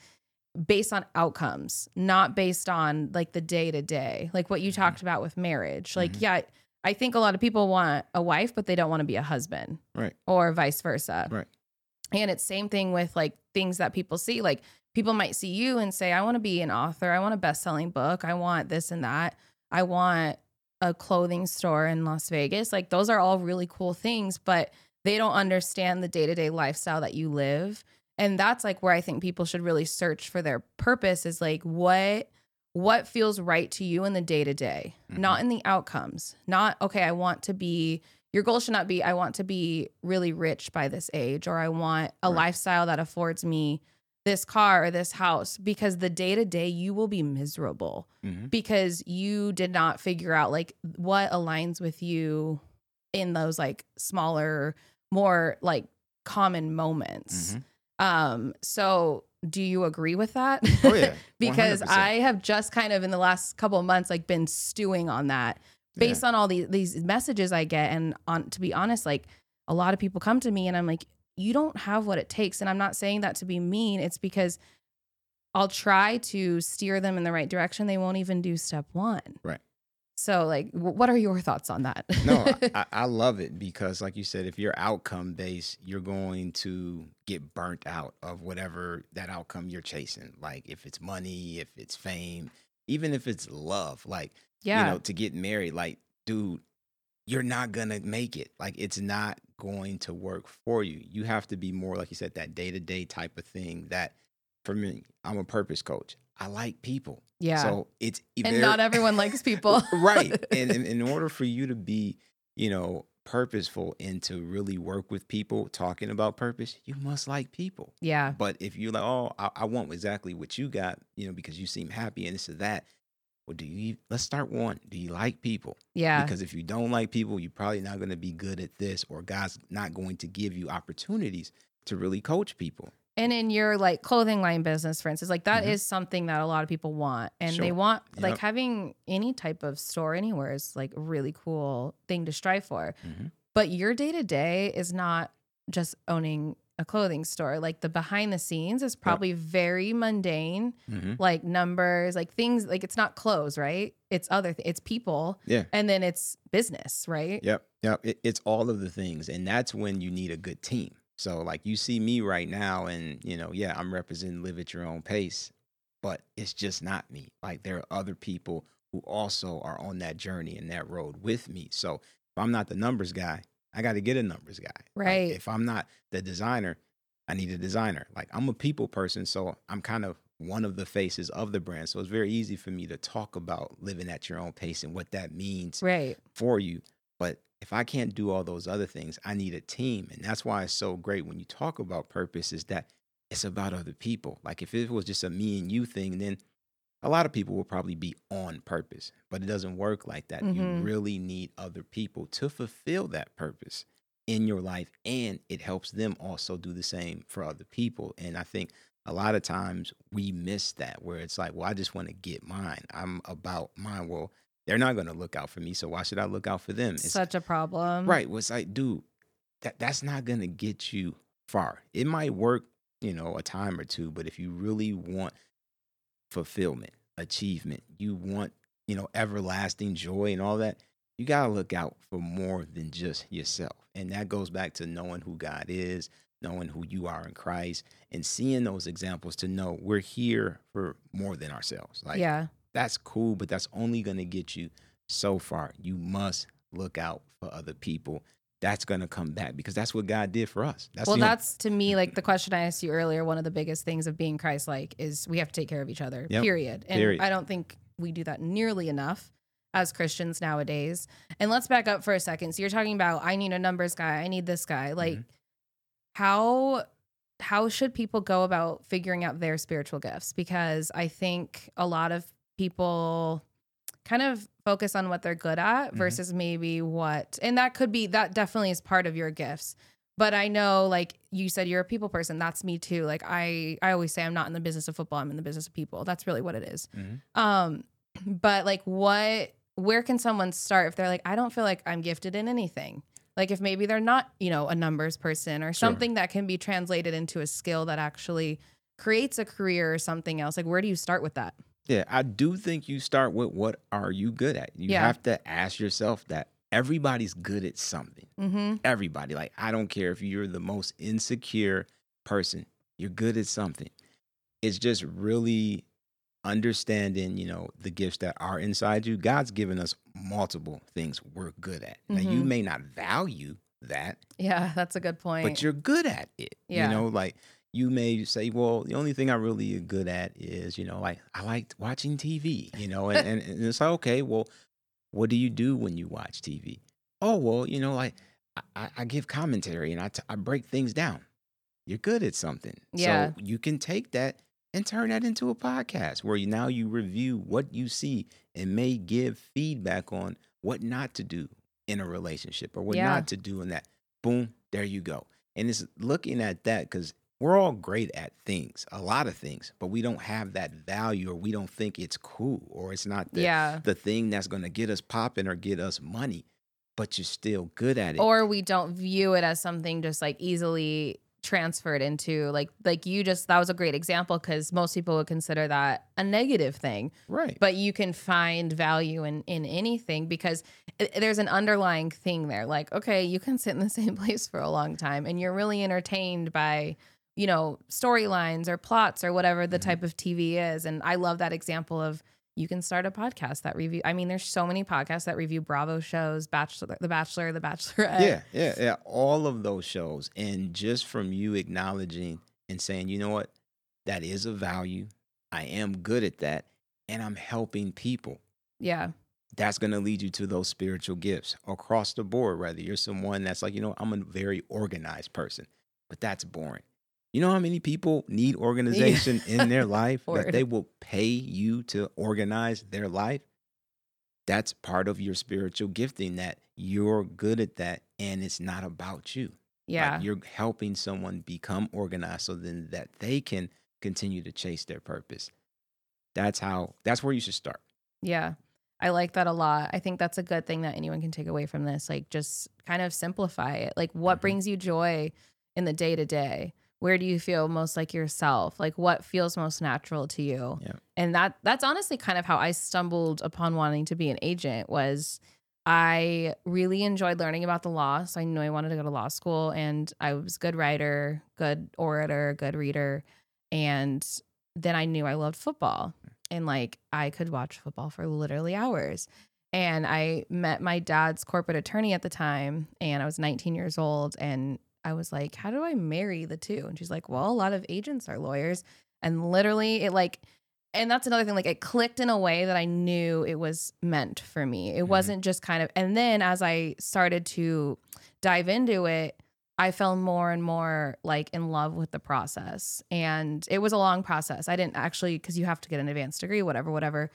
based on outcomes, not based on like the day to day, like what you Mhm. talked about with marriage. Like, Mhm. yeah, I think a lot of people want a wife, but they don't want to be a husband, Right. or vice versa. Right. And it's same thing with like things that people see. Like people might see you and say, "I want to be an author. I want a best-selling book. I want this and that. I want a clothing store in Las Vegas." Like those are all really cool things, but they don't understand the day-to-day lifestyle that you live. And that's like where I think people should really search for their purpose is like what what feels right to you in the day to day, not in the outcomes. Not, okay, I want to be, your goal should not be, I want to be really rich by this age, or I want a Right. lifestyle that affords me this car or this house, because the day to day you will be miserable hmm because you did not figure out like what aligns with you in those like smaller, more like common moments. Mhm. Um, so do you agree with that? Oh, yeah. because I have just kind of in the last couple of months like been stewing on that based on all these these messages I get and on to be honest like a lot of people come to me and I'm like you don't have what it takes and I'm not saying that to be mean it's because I'll try to steer them in the right direction they won't even do step 1. Right. So like wh- what are your thoughts on that? no, I, I love it because, like you said, if you're outcome based, you're going to get burnt out of whatever that outcome you're chasing. Like if it's money, if it's fame, even if it's love. Like yeah. you know, to get married, like, dude, you're not gonna make it. Like it's not going to work for you. You have to be more, like you said, that day to day type of thing. That for me, I'm a purpose coach. I like people. yeah. So it's and not everyone likes people. right. And in, in order for you to be, you know, purposeful and to really work with people talking about purpose, you must like people. yeah. But if you're like, oh, I, I want exactly what you got, you know, because you seem happy and this or that, well, do you, let's start one. Do you like people? Yeah. Because if you don't like people, you're probably not going to be good at this, or God's not going to give you opportunities to really coach people. And in your like clothing line business, for instance, like that is Mhm. something that a lot of people want. And they Sure. want like having any type of store anywhere is like a really cool thing to strive for. Mhm. But your day to day is not just owning a clothing store. Like the behind the scenes is probably very mundane, Mhm. like numbers, like things like it's not clothes, right? It's other th- it's people Yeah. and then it's business, right? Yep. Yep. It, it's all of the things. And that's when you need a good team. So, like, you see me right now, and, you know, yeah, I'm representing Live at Your Own Pace, but it's just not me. Like, there are other people who also are on that journey and that road with me. So, if I'm not the numbers guy, I got to get a numbers guy. Like, Right. if I'm not the designer, I need a designer. Like, I'm a people person. So, I'm kind of one of the faces of the brand. So, it's very easy for me to talk about living at your own pace and what that means Right. for you. But if I can't do all those other things, I need a team. And that's why it's so great when you talk about purpose is that it's about other people. Like if it was just a me and you thing, then a lot of people will probably be on purpose, but it doesn't work like that. You Mhm. really need other people to fulfill that purpose in your life, and it helps them also do the same for other people. And I think a lot of times we miss that where it's like, well, I just want to get mine. I'm about mine. Well, they're not going to look out for me, so why should I look out for them? It's Such a problem. Right. Well, it's like, dude, that that's not gonna get you far. It might work, you know, a time or two, but if you really want fulfillment, achievement, you want, you know, everlasting joy and all that, you gotta look out for more than just yourself. And that goes back to knowing who God is, knowing who you are in Christ, and seeing those examples to know we're here for more than ourselves. Like yeah. That's cool, but that's only going to get you so far. You must look out for other people. That's going to come back because that's what God did for us. That's well, that's to me like the question I asked you earlier. One of the biggest things of being Christ like is we have to take care of each other, Yep. period. And Period. I don't think we do that nearly enough as Christians nowadays. And let's back up for a second. So you're talking about I need a numbers guy, I need this guy. Like Mhm. how how should people go about figuring out their spiritual gifts? Because I think a lot of people kind of focus on what they're good at Mhm. versus maybe what and that could be that definitely is part of your gifts but i know like you said you're a people person that's me too like i i always say i'm not in the business of football i'm in the business of people that's really what it is. Mhm. um but like what where can someone start if they're like i don't feel like i'm gifted in anything like if maybe they're not you know a numbers person or Sure. something that can be translated into a skill that actually creates a career or something else like where do you start with that Yeah, I do think you start with what are you good at? You Yeah. have to ask yourself that everybody's good at something. mm-hmm Everybody. Like, I don't care if you're the most insecure person, you're good at something. It's just really understanding, you know, the gifts that are inside you. God's given us multiple things we're good at. Now, you Mhm. may not value that, yeah that's a good point but you're good at it. Yeah. You know, like you may say, well, the only thing I really am good at is, you know, like I liked watching TV, you know, and, and, and it's like, okay, well, what do you do when you watch TV? Oh, well, you know, like I- I, I give commentary and I, t- I break things down. You're good at something. Yeah. So you can take that and turn that into a podcast where you, now you review what you see and may give feedback on what not to do in a relationship or what Yeah. not to do in that. Boom, there you go. And it's looking at that because we're all great at things, a lot of things, but we don't have that value or we don't think it's cool or it's not the, yeah the thing that's going to get us popping or get us money, but you're still good at it. or we don't view it as something just like easily transferred into like like you just that was a great example because most people would consider that a negative thing right. but you can find value in in anything because i there's an underlying thing there like okay you can sit in the same place for a long time and you're really entertained by you know storylines or plots or whatever the Mhm. type of tv is and i love that example of you can start a podcast that review i mean there's so many podcasts that review bravo shows bachelor the bachelor the bachelorette yeah, yeah, yeah. All of those shows. And just from you acknowledging and saying, you know what, that is a value. I am good at that. And I'm helping people. yeah That's going to lead you to those spiritual gifts across the board. Whether you're someone that's like, you know, I'm a very organized person, but that's boring. You know how many people need organization in their life that they will pay you to organize their life? That's part of your spiritual gifting that you're good at that and it's not about you. yeah Like you're helping someone become organized so then that they can continue to chase their purpose. That's how that's where you should start. Yeah. I like that a lot. I think that's a good thing that anyone can take away from this. Like, just kind of simplify it. Like, what Mhm. brings you joy in the day to day? Where do you feel most like yourself? Like, what feels most natural to you? Yeah. And that that's honestly kind of how I stumbled upon wanting to be an agent. Was I really enjoyed learning about the law, so I knew I wanted to go to law school, and I was a good writer, good orator, good reader, and then I knew I loved football and like I could watch football for literally hours. And I met my dad's corporate attorney at the time, and I was 19 years old. And I was like, How do I marry the two? And she's like, Well, a lot of agents are lawyers. And literally, it like, and that's another thing, like it clicked in a way that I knew it was meant for me. It Mhm. wasn't just kind of, and then as I started to dive into it, I fell more and more like in love with the process. And it was a long process. I didn't actually, because you have to get an advanced degree, whatever, whatever.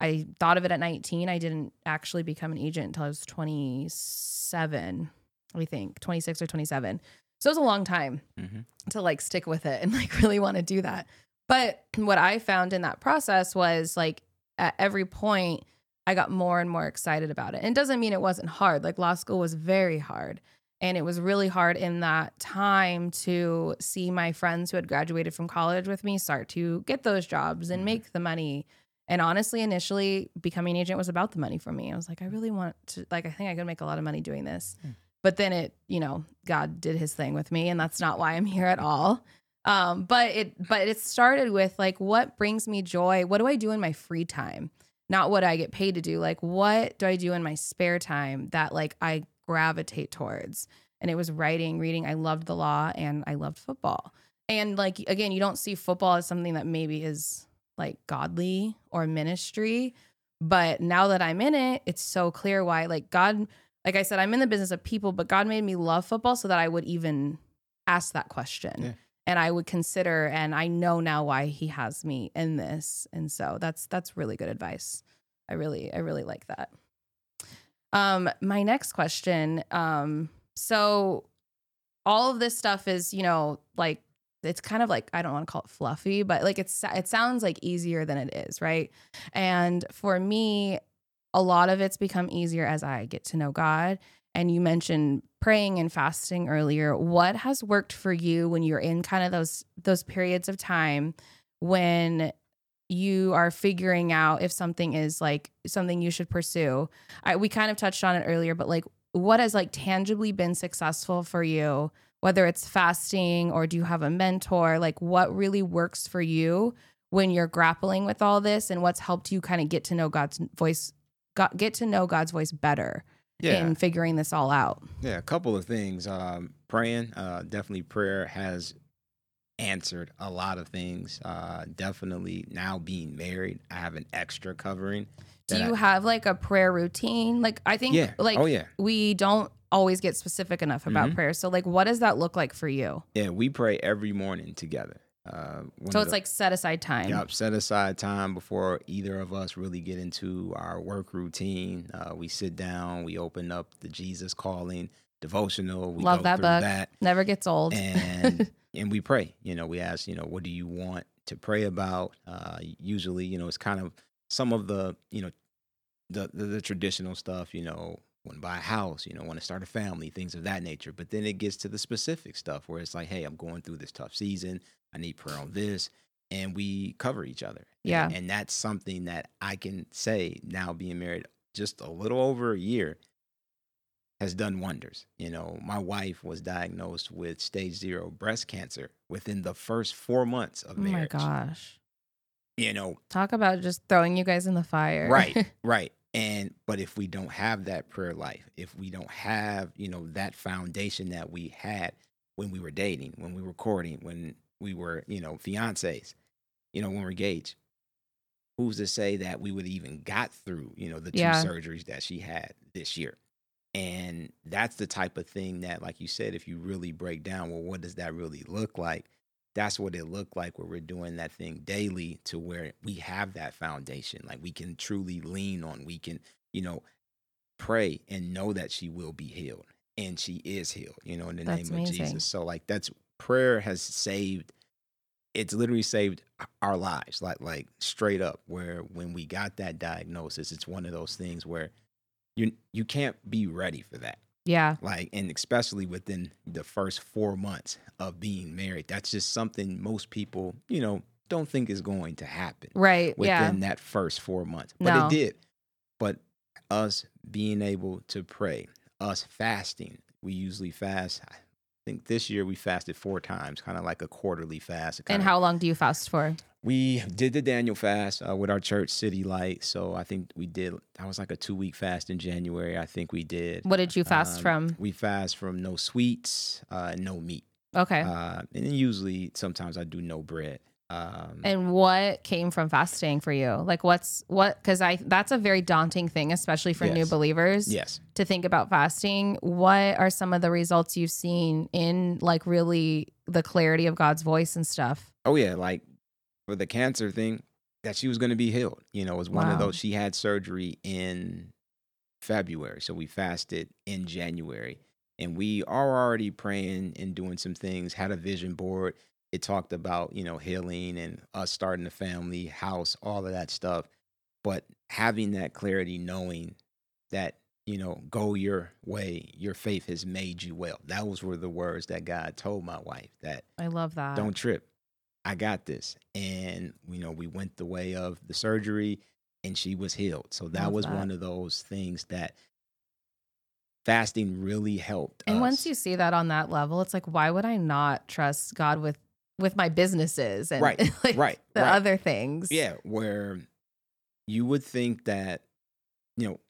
I thought of it at 19. I didn't actually become an agent until I was 27, I think, 26 or 27. So it was a long time Mhm. to like stick with it and like really want to do that. But what I found in that process was like at every point, I got more and more excited about it. And it doesn't mean it wasn't hard. Like law school was very hard. And it was really hard in that time to see my friends who had graduated from college with me start to get those jobs and Mhm. make the money. And honestly, initially becoming an agent was about the money for me. I was like, I really want to, like, I think I could make a lot of money doing this. Hmm. But then it, you know, God did his thing with me, and that's not why I'm here at all. Um, but it, but it started with like, what brings me joy? What do I do in my free time? Not what I get paid to do. Like, what do I do in my spare time that like I gravitate towards? And it was writing, reading. I loved the law and I loved football. And like again, you don't see football as something that maybe is like godly or ministry. But now that I'm in it, it's so clear why, like, God, like I said, I'm in the business of people, but God made me love football so that I would even ask that question. Yeah. And I would consider, and I know now why he has me in this. And so that's that's really good advice. I really, I really like that. Um, my next question, um, so all of this stuff is, you know, like it's kind of like I don't want to call it fluffy, but like it's it sounds like easier than it is, right? And for me, a lot of it's become easier as I get to know God. And you mentioned praying and fasting earlier. What has worked for you when you're in kind of those those periods of time when you are figuring out if something is like something you should pursue? I, we kind of touched on it earlier, but like what has like tangibly been successful for you whether it's fasting or do you have a mentor like what really works for you when you're grappling with all this and what's helped you kind of get to know god's voice got, get to know god's voice better Yeah. in figuring this all out Yeah, a couple of things. Um, praying, uh, definitely prayer has answered a lot of things. Uh, definitely now being married, I have an extra covering. do you I- have like a prayer routine like i think yeah. like oh yeah. we don't always get specific enough about Mhm. prayer so like what does that look like for you Yeah, we pray every morning together. Uh, so it's the- like set aside time Yep, set aside time before either of us really get into our work routine. Uh, we sit down, we open up the Jesus Calling devotional. We Love go that book. that. never gets old and and we pray. You know, we ask, you know, what do you want to pray about? Uh, usually, you know, it's kind of some of the, you know, the the, the traditional stuff. You know, want to buy a house. You know, want to start a family, things of that nature. But then it gets to the specific stuff where it's like, hey, I'm going through this tough season. I need prayer on this, and we cover each other. Yeah. and that's something that I can say now, being married just a little over a year has done wonders. You know, my wife was diagnosed with stage zero breast cancer within the first four months of marriage. oh my gosh You know, talk about just throwing you guys in the fire right, right. And but if we don't have that prayer life, if we don't have, you know, that foundation that we had when we were dating, when we were courting, when we were, you know, fiancés, you know, when we're engaged, who's to say that we would even got through, you know, the two Yeah. surgeries that she had this year? And that's the type of thing that, like you said, if you really break down, well, what does that really look like? That's what it looked like where we're doing that thing daily to where we have that foundation. Like we can truly lean on, we can, you know, pray and know that she will be healed. And she is healed, you know, in the That's name of. Jesus. So like that's prayer has saved it's literally saved our lives like like straight up where when we got that diagnosis it's one of those things where you you can't be ready for that yeah. Like and especially within the first 4 months of being married that's just something most people you know don't think is going to happen right within yeah that first 4 months but No. it did. But us being able to pray us fasting we usually fast i think this year we fasted four times kind of like a quarterly fast and how long do you fast for we did the Daniel fast uh, with our church, City Light. So I think we did. That was like a two week fast in January. I think we did. what did you fast Um, from We fast from no sweets, uh, no meat, okay uh, and then usually sometimes I do no bread. Um, And what came from fasting for you? Like what's what cuz I that's a very daunting thing especially for new believers yes. to think about fasting. What are some of the results you've seen in like really the clarity of God's voice and stuff? Oh yeah, like for the cancer thing, that she was going to be healed. You know, it was one of those. She had surgery in February, so we fasted in January, and we are already praying and doing some things. Had a vision board. It talked about you know healing and us starting a family, house, all of that stuff. But having that clarity, knowing that you know, go your way. Your faith has made you well. That was were the words that God told my wife. That I love that. don't trip. I got this. And, you know, we went the way of the surgery and she was healed. So that Love was that. one of those things that fasting really helped. And us. once you see that on that level, it's like, why would I not trust God with with my businesses and Right, like right, the right. other things? Yeah, where you would think that, you know,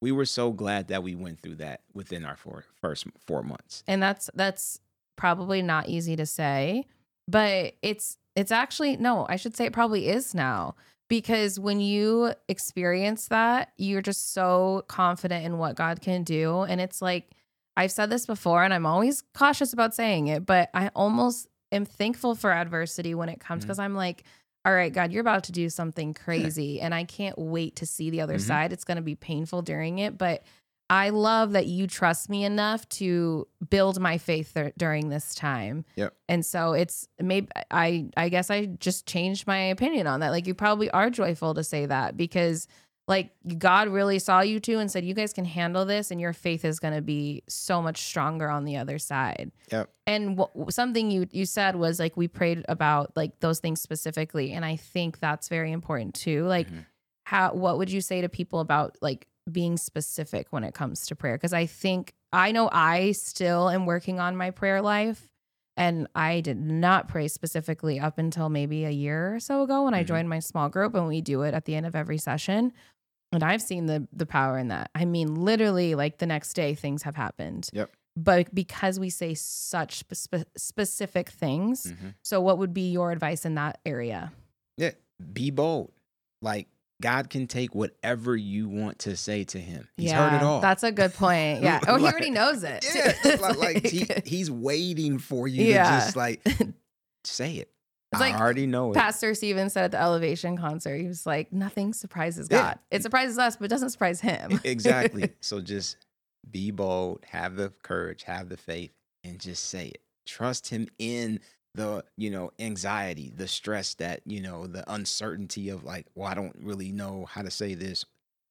we were so glad that we went through that within our four, first four months. And that's that's probably not easy to say, but it's it's actually no, I should say it probably is now. Because when you experience that, you're just so confident in what God can do. And it's like, I've said this before, and I'm always cautious about saying it, but I almost am thankful for adversity when it comes because I'm like, all right, God, you're about to do something crazy. and I can't wait to see the other Mhm. side. It's going to be painful during it. But I love that you trust me enough to build my faith dur- during this time. Yep. And so it's maybe I I guess I just changed my opinion on that. Like you probably are joyful to say that because like God really saw you two and said you guys can handle this and your faith is going to be so much stronger on the other side. Yep. And wh- something you you said was like we prayed about like those things specifically and I think that's very important too. Like Mhm. how what would you say to people about like being specific when it comes to prayer because i think i know i still am working on my prayer life and i did not pray specifically up until maybe a year or so ago when i Mhm. joined my small group and we do it at the end of every session and i've seen the the power in that i mean literally like the next day things have happened Yep. but because we say such spe- specific things Mhm. so what would be your advice in that area Yeah, be bold. Like God can take whatever you want to say to him. He's heard it all. That's a good point. Yeah. Oh, he already knows it. yeah, like, like he, he's waiting for you Yeah. to just like say it. It's like I already know it. Pastor Steven said at the Elevation concert, he was like, nothing surprises Yeah. God. It surprises us, but it doesn't surprise him. exactly. So just be bold, have the courage, have the faith, and just say it. Trust him in the, you know, anxiety, the stress that, you know, the uncertainty of like, well, I don't really know how to say this.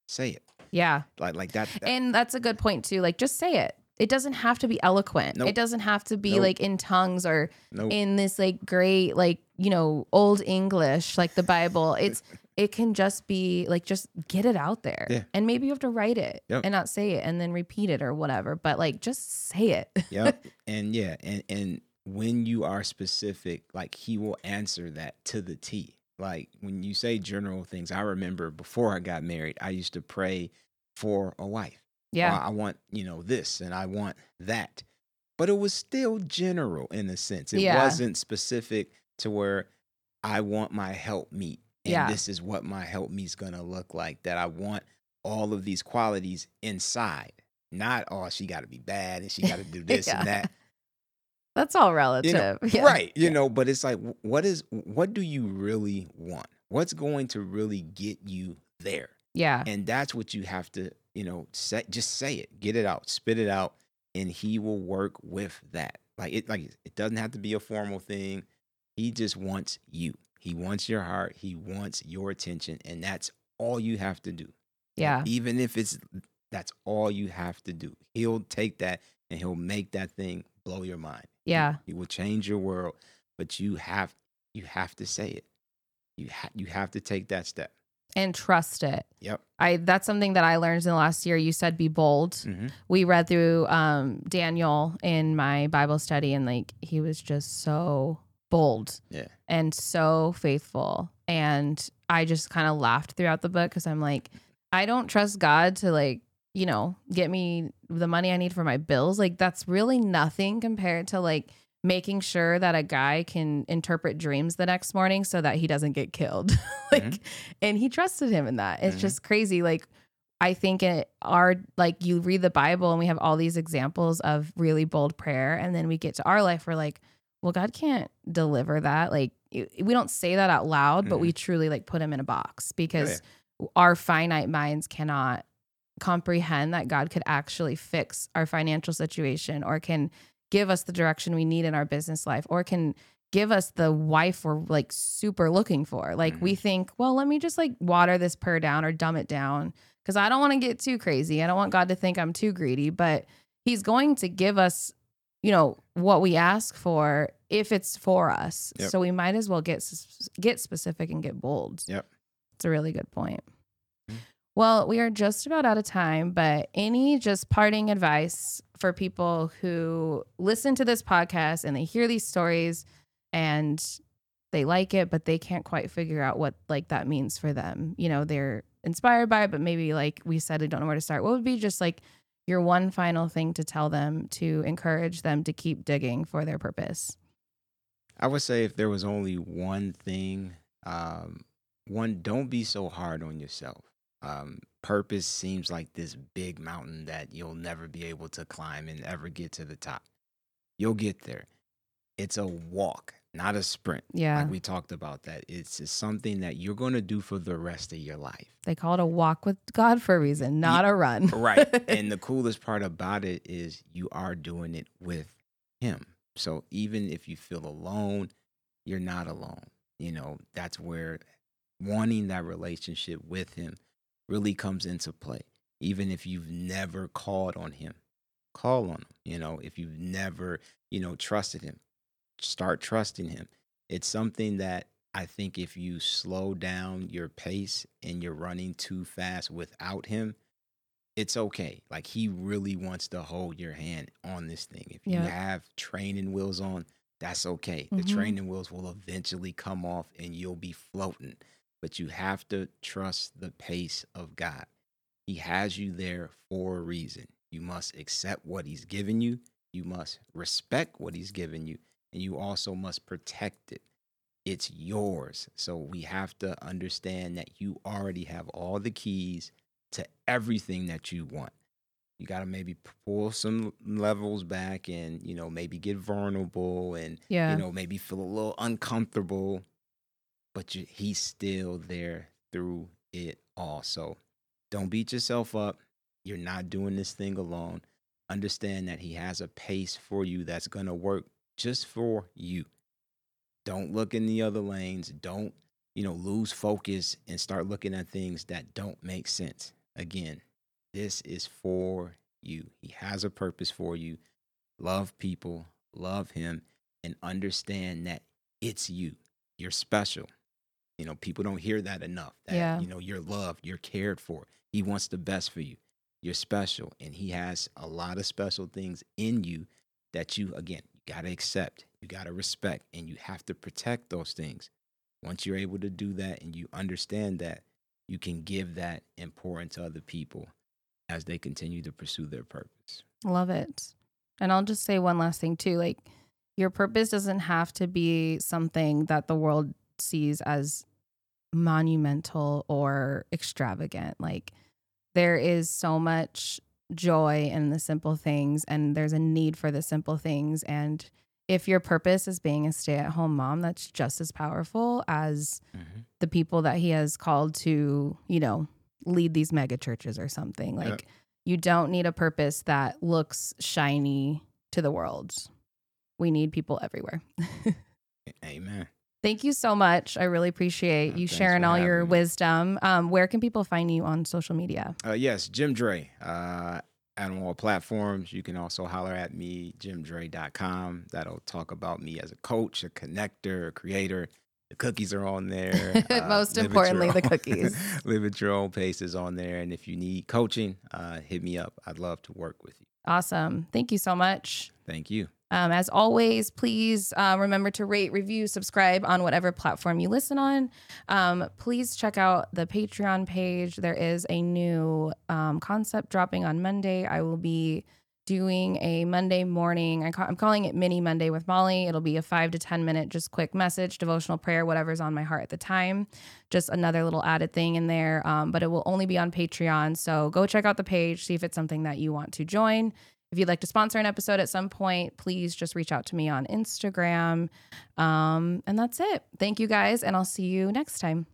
Say it. yeah. Like like that. that- And that's a good point too. Like, just say it. It doesn't have to be eloquent. Nope. It doesn't have to be Nope. like in tongues or nope. in this like great, like, you know, old English, like the Bible. It's, it can just be like, just get it out there. Yeah. And maybe you have to write it Yep. and not say it and then repeat it or whatever. But like, just say it. yep. And yeah, and and when you are specific, like he will answer that to the T. Like when you say general things, I remember before I got married, I used to pray for a wife. Yeah. Well, I want, you know, this and I want that. But it was still general in a sense. It Yeah. wasn't specific to where I want my help meet. And Yeah. this is what my help meet's gonna look like. That I want all of these qualities inside. Not oh, she gotta be bad and she gotta do this Yeah. and that. That's all You relative. know, Yeah. Right. You know, but it's like what is what do you really want? What's going to really get you there? Yeah. and that's what you have to you know say just say it get it out spit it out and he will work with that. Like it like it doesn't have to be a formal thing. He just wants you. He wants your heart. He wants your attention and that's all you have to do. Yeah. even if it's that's all you have to do he'll take that and he'll make that thing blow your mind. He- Yeah. he, will change your world but you have you have to say it. You ha- you have to take that step And trust it. yep I that's something that I learned in the last year. You said be bold. hmm We read through um Daniel in my Bible study and like he was just so bold yeah and so faithful. And I just kind of laughed throughout the book because I'm like, I don't trust God to like, you know, get me the money I need for my bills. Like that's really nothing compared to like making sure that a guy can interpret dreams the next morning so that he doesn't get killed. like, Mhm. and he trusted him in that. It's Mhm. just crazy. Like, I think it our like you read the Bible and we have all these examples of really bold prayer, and then we get to our life, we're like, well, God can't deliver that. Like, we don't say that out loud, but we truly like put him in a box because our finite minds cannot comprehend that God could actually fix our financial situation or can give us the direction we need in our business life or can give us the wife we're like super looking for. Like we think, well, let me just like water this prayer down or dumb it down because I don't want to get too crazy. I don't want God to think I'm too greedy, but he's going to give us, you know, what we ask for if it's for us. Yep. So we might as well get get specific and get bold. Yep. It's a really good point. Mhm. Well, we are just about out of time, but any just parting advice for people who listen to this podcast and they hear these stories and they like it, but they can't quite figure out what like that means for them. You know, they're inspired by it, but maybe like we said, they don't know where to start. What would be just like your one final thing to tell them to encourage them to keep digging for their purpose? I would say if there was only one thing, um, one, don't be so hard on yourself. Um, purpose seems like this big mountain that you'll never be able to climb and ever get to the top. You'll get there. It's a walk, not a sprint. Yeah. Like we talked about that. It's just something that you're going to do for the rest of your life. They call it a walk with God for a reason, not a run. Right. and the coolest part about it is you are doing it with him. So even if you feel alone, you're not alone. You know, that's where wanting that relationship with him really comes into play. Even if you've never called on him, call on him. You know, if you've never, you know, trusted him, start trusting him. It's something that I think if you slow down your pace and you're running too fast without him, it's okay. Like he really wants to hold your hand on this thing. If you Yeah. have training wheels on, that's okay. The Mhm. training wheels will eventually come off and you'll be floating. But you have to trust the pace of God. He has you there for a reason. You must accept what he's given you. You must respect what he's given you. And you also must protect it. It's yours. So we have to understand that you already have all the keys to everything that you want. You got to maybe pull some levels back and, you know, maybe get vulnerable and, Yeah. you know, maybe feel a little uncomfortable, but you, he's still there through it all. So don't beat yourself up. You're not doing this thing alone. Understand that he has a pace for you that's going to work just for you. Don't look in the other lanes. Don't, you know, lose focus and start looking at things that don't make sense. Again, this is for you. He has a purpose for you. Love people, love him, and understand that it's you. You're special. You know, people don't hear that enough. That, Yeah. you know, you're loved, you're cared for. He wants the best for you. You're special. And he has a lot of special things in you that you, again, you got to accept, you got to respect, and you have to protect those things. Once you're able to do that and you understand that, you can give that and pour into other people as they continue to pursue their purpose. Love it. And I'll just say one last thing too. Like your purpose doesn't have to be something that the world sees as monumental or extravagant. Like there is so much joy in the simple things and there's a need for the simple things and if your purpose is being a stay-at-home mom that's just as powerful as mm-hmm. the people that he has called to, you know, lead these mega churches or something. Yeah. Like you don't need a purpose that looks shiny to the world. We need people everywhere. Amen. Thank you so much. I really appreciate Uh, you thanks sharing all your me. wisdom. Um, where can people find you on social media? Uh, yes, JimDre. Uh, on all platforms. You can also holler at me, jimdre.com. That'll talk about me as a coach, a connector, a creator. The cookies are on there. Uh, Most live at your importantly, the own- cookies. live at your own pace is on there. And if you need coaching, uh, hit me up. I'd love to work with you. Awesome. Thank you so much. Thank you. Um, as always, please uh, remember to rate, review, subscribe on whatever platform you listen on. Um, please check out the Patreon page. There is a new um, concept dropping on Monday. I will be doing a Monday morning. I am calling it Mini Monday with Molly. It'll be a five to 10 minute, just quick message, devotional prayer, whatever's on my heart at the time. Just another little added thing in there. Um, but it will only be on Patreon. So go check out the page, see if it's something that you want to join. If you'd like to sponsor an episode at some point, please just reach out to me on Instagram. Um, and that's it. Thank you guys, and I'll see you next time.